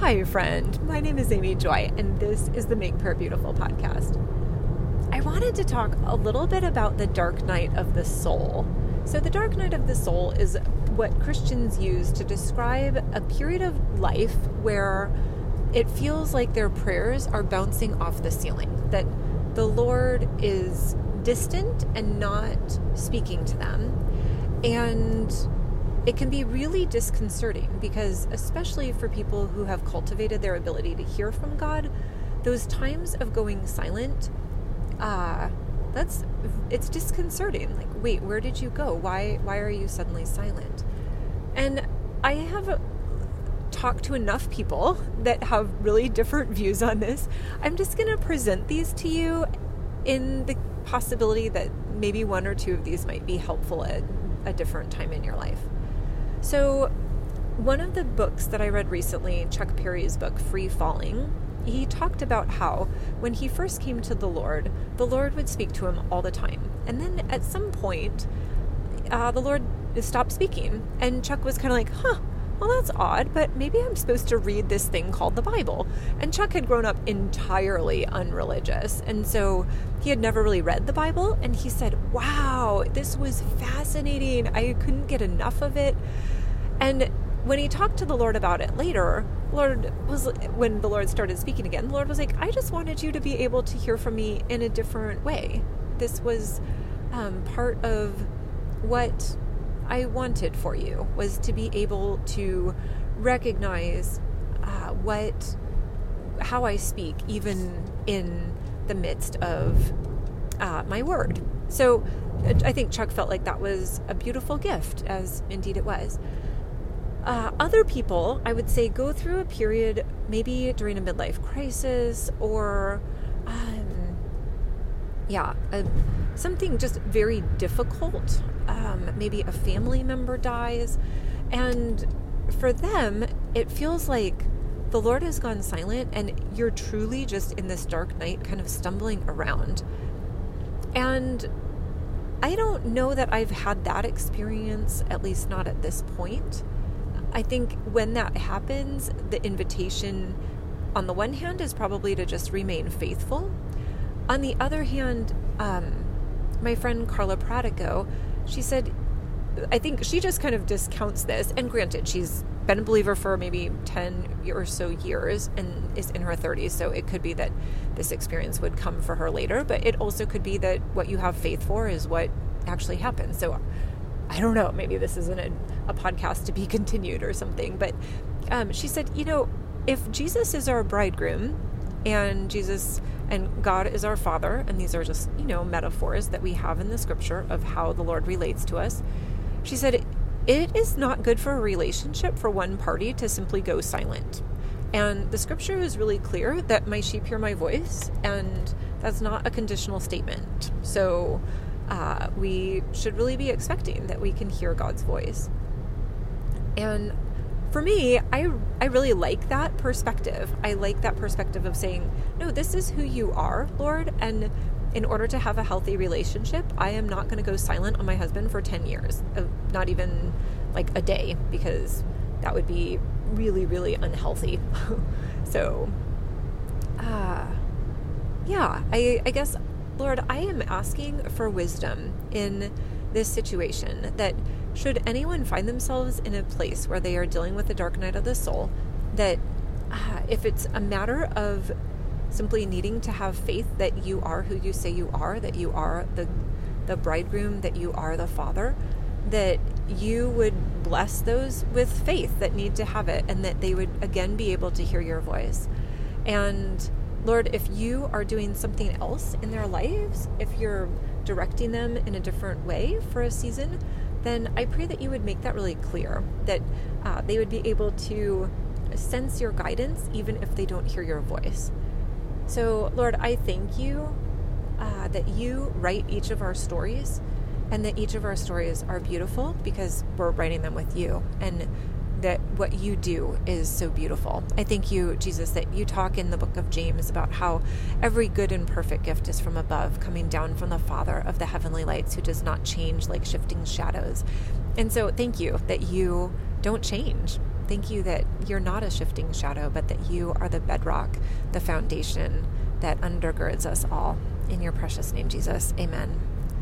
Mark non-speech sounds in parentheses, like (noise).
Hi, friend. My name is Amy Joy, and this is the Make Prayer Beautiful podcast. I wanted to talk a little bit about the dark night of the soul. So, the dark night of the soul is what Christians use to describe a period of life where it feels like their prayers are bouncing off the ceiling, that the Lord is distant and not speaking to them. And it can be really disconcerting because, especially for people who have cultivated their ability to hear from God, those times of going silent, uh, that's it's disconcerting. Like, wait, where did you go? Why why are you suddenly silent? And I have talked to enough people that have really different views on this. I'm just going to present these to you in the possibility that maybe one or two of these might be helpful at a different time in your life. So, one of the books that I read recently, Chuck Perry's book, Free Falling, he talked about how when he first came to the Lord, the Lord would speak to him all the time. And then at some point, uh, the Lord stopped speaking. And Chuck was kind of like, huh, well, that's odd, but maybe I'm supposed to read this thing called the Bible. And Chuck had grown up entirely unreligious. And so he had never really read the Bible. And he said, wow, this was fascinating. I couldn't get enough of it. And when he talked to the Lord about it later, Lord was when the Lord started speaking again, the Lord was like, I just wanted you to be able to hear from me in a different way. This was um, part of what I wanted for you was to be able to recognize uh, what how I speak, even in the midst of uh, my word. So I think Chuck felt like that was a beautiful gift, as indeed it was. Uh, other people, I would say, go through a period maybe during a midlife crisis or, um, yeah, a, something just very difficult. Um, maybe a family member dies. And for them, it feels like the Lord has gone silent and you're truly just in this dark night, kind of stumbling around. And I don't know that I've had that experience, at least not at this point. I think when that happens, the invitation on the one hand is probably to just remain faithful. On the other hand, um, my friend Carla Pratico, she said, I think she just kind of discounts this. And granted, she's been a believer for maybe 10 or so years and is in her 30s. So it could be that this experience would come for her later, but it also could be that what you have faith for is what actually happens. So I don't know, maybe this isn't a, a podcast to be (laughs) continued or something, but um, she said, you know, if Jesus is our bridegroom and Jesus and God is our father, and these are just, you know, metaphors that we have in the scripture of how the Lord relates to us, she said, it is not good for a relationship for one party to simply go silent. And the scripture is really clear that my sheep hear my voice, and that's not a conditional statement. So, uh, we should really be expecting that we can hear God's voice. And for me, I, I really like that perspective. I like that perspective of saying, no, this is who you are, Lord. And in order to have a healthy relationship, I am not going to go silent on my husband for 10 years, uh, not even like a day, because that would be really, really unhealthy. (laughs) so, uh, yeah, I, I guess Lord, I am asking for wisdom in this situation that should anyone find themselves in a place where they are dealing with the dark night of the soul, that uh, if it's a matter of simply needing to have faith that you are who you say you are, that you are the the bridegroom, that you are the father, that you would bless those with faith that need to have it and that they would again be able to hear your voice. And Lord, if you are doing something else in their lives, if you're directing them in a different way for a season, then I pray that you would make that really clear, that uh, they would be able to sense your guidance even if they don't hear your voice. So, Lord, I thank you uh, that you write each of our stories and that each of our stories are beautiful because we're writing them with you. And that what you do is so beautiful. I thank you, Jesus, that you talk in the book of James about how every good and perfect gift is from above, coming down from the Father of the heavenly lights, who does not change like shifting shadows. And so, thank you that you don't change. Thank you that you're not a shifting shadow, but that you are the bedrock, the foundation that undergirds us all. In your precious name, Jesus. Amen.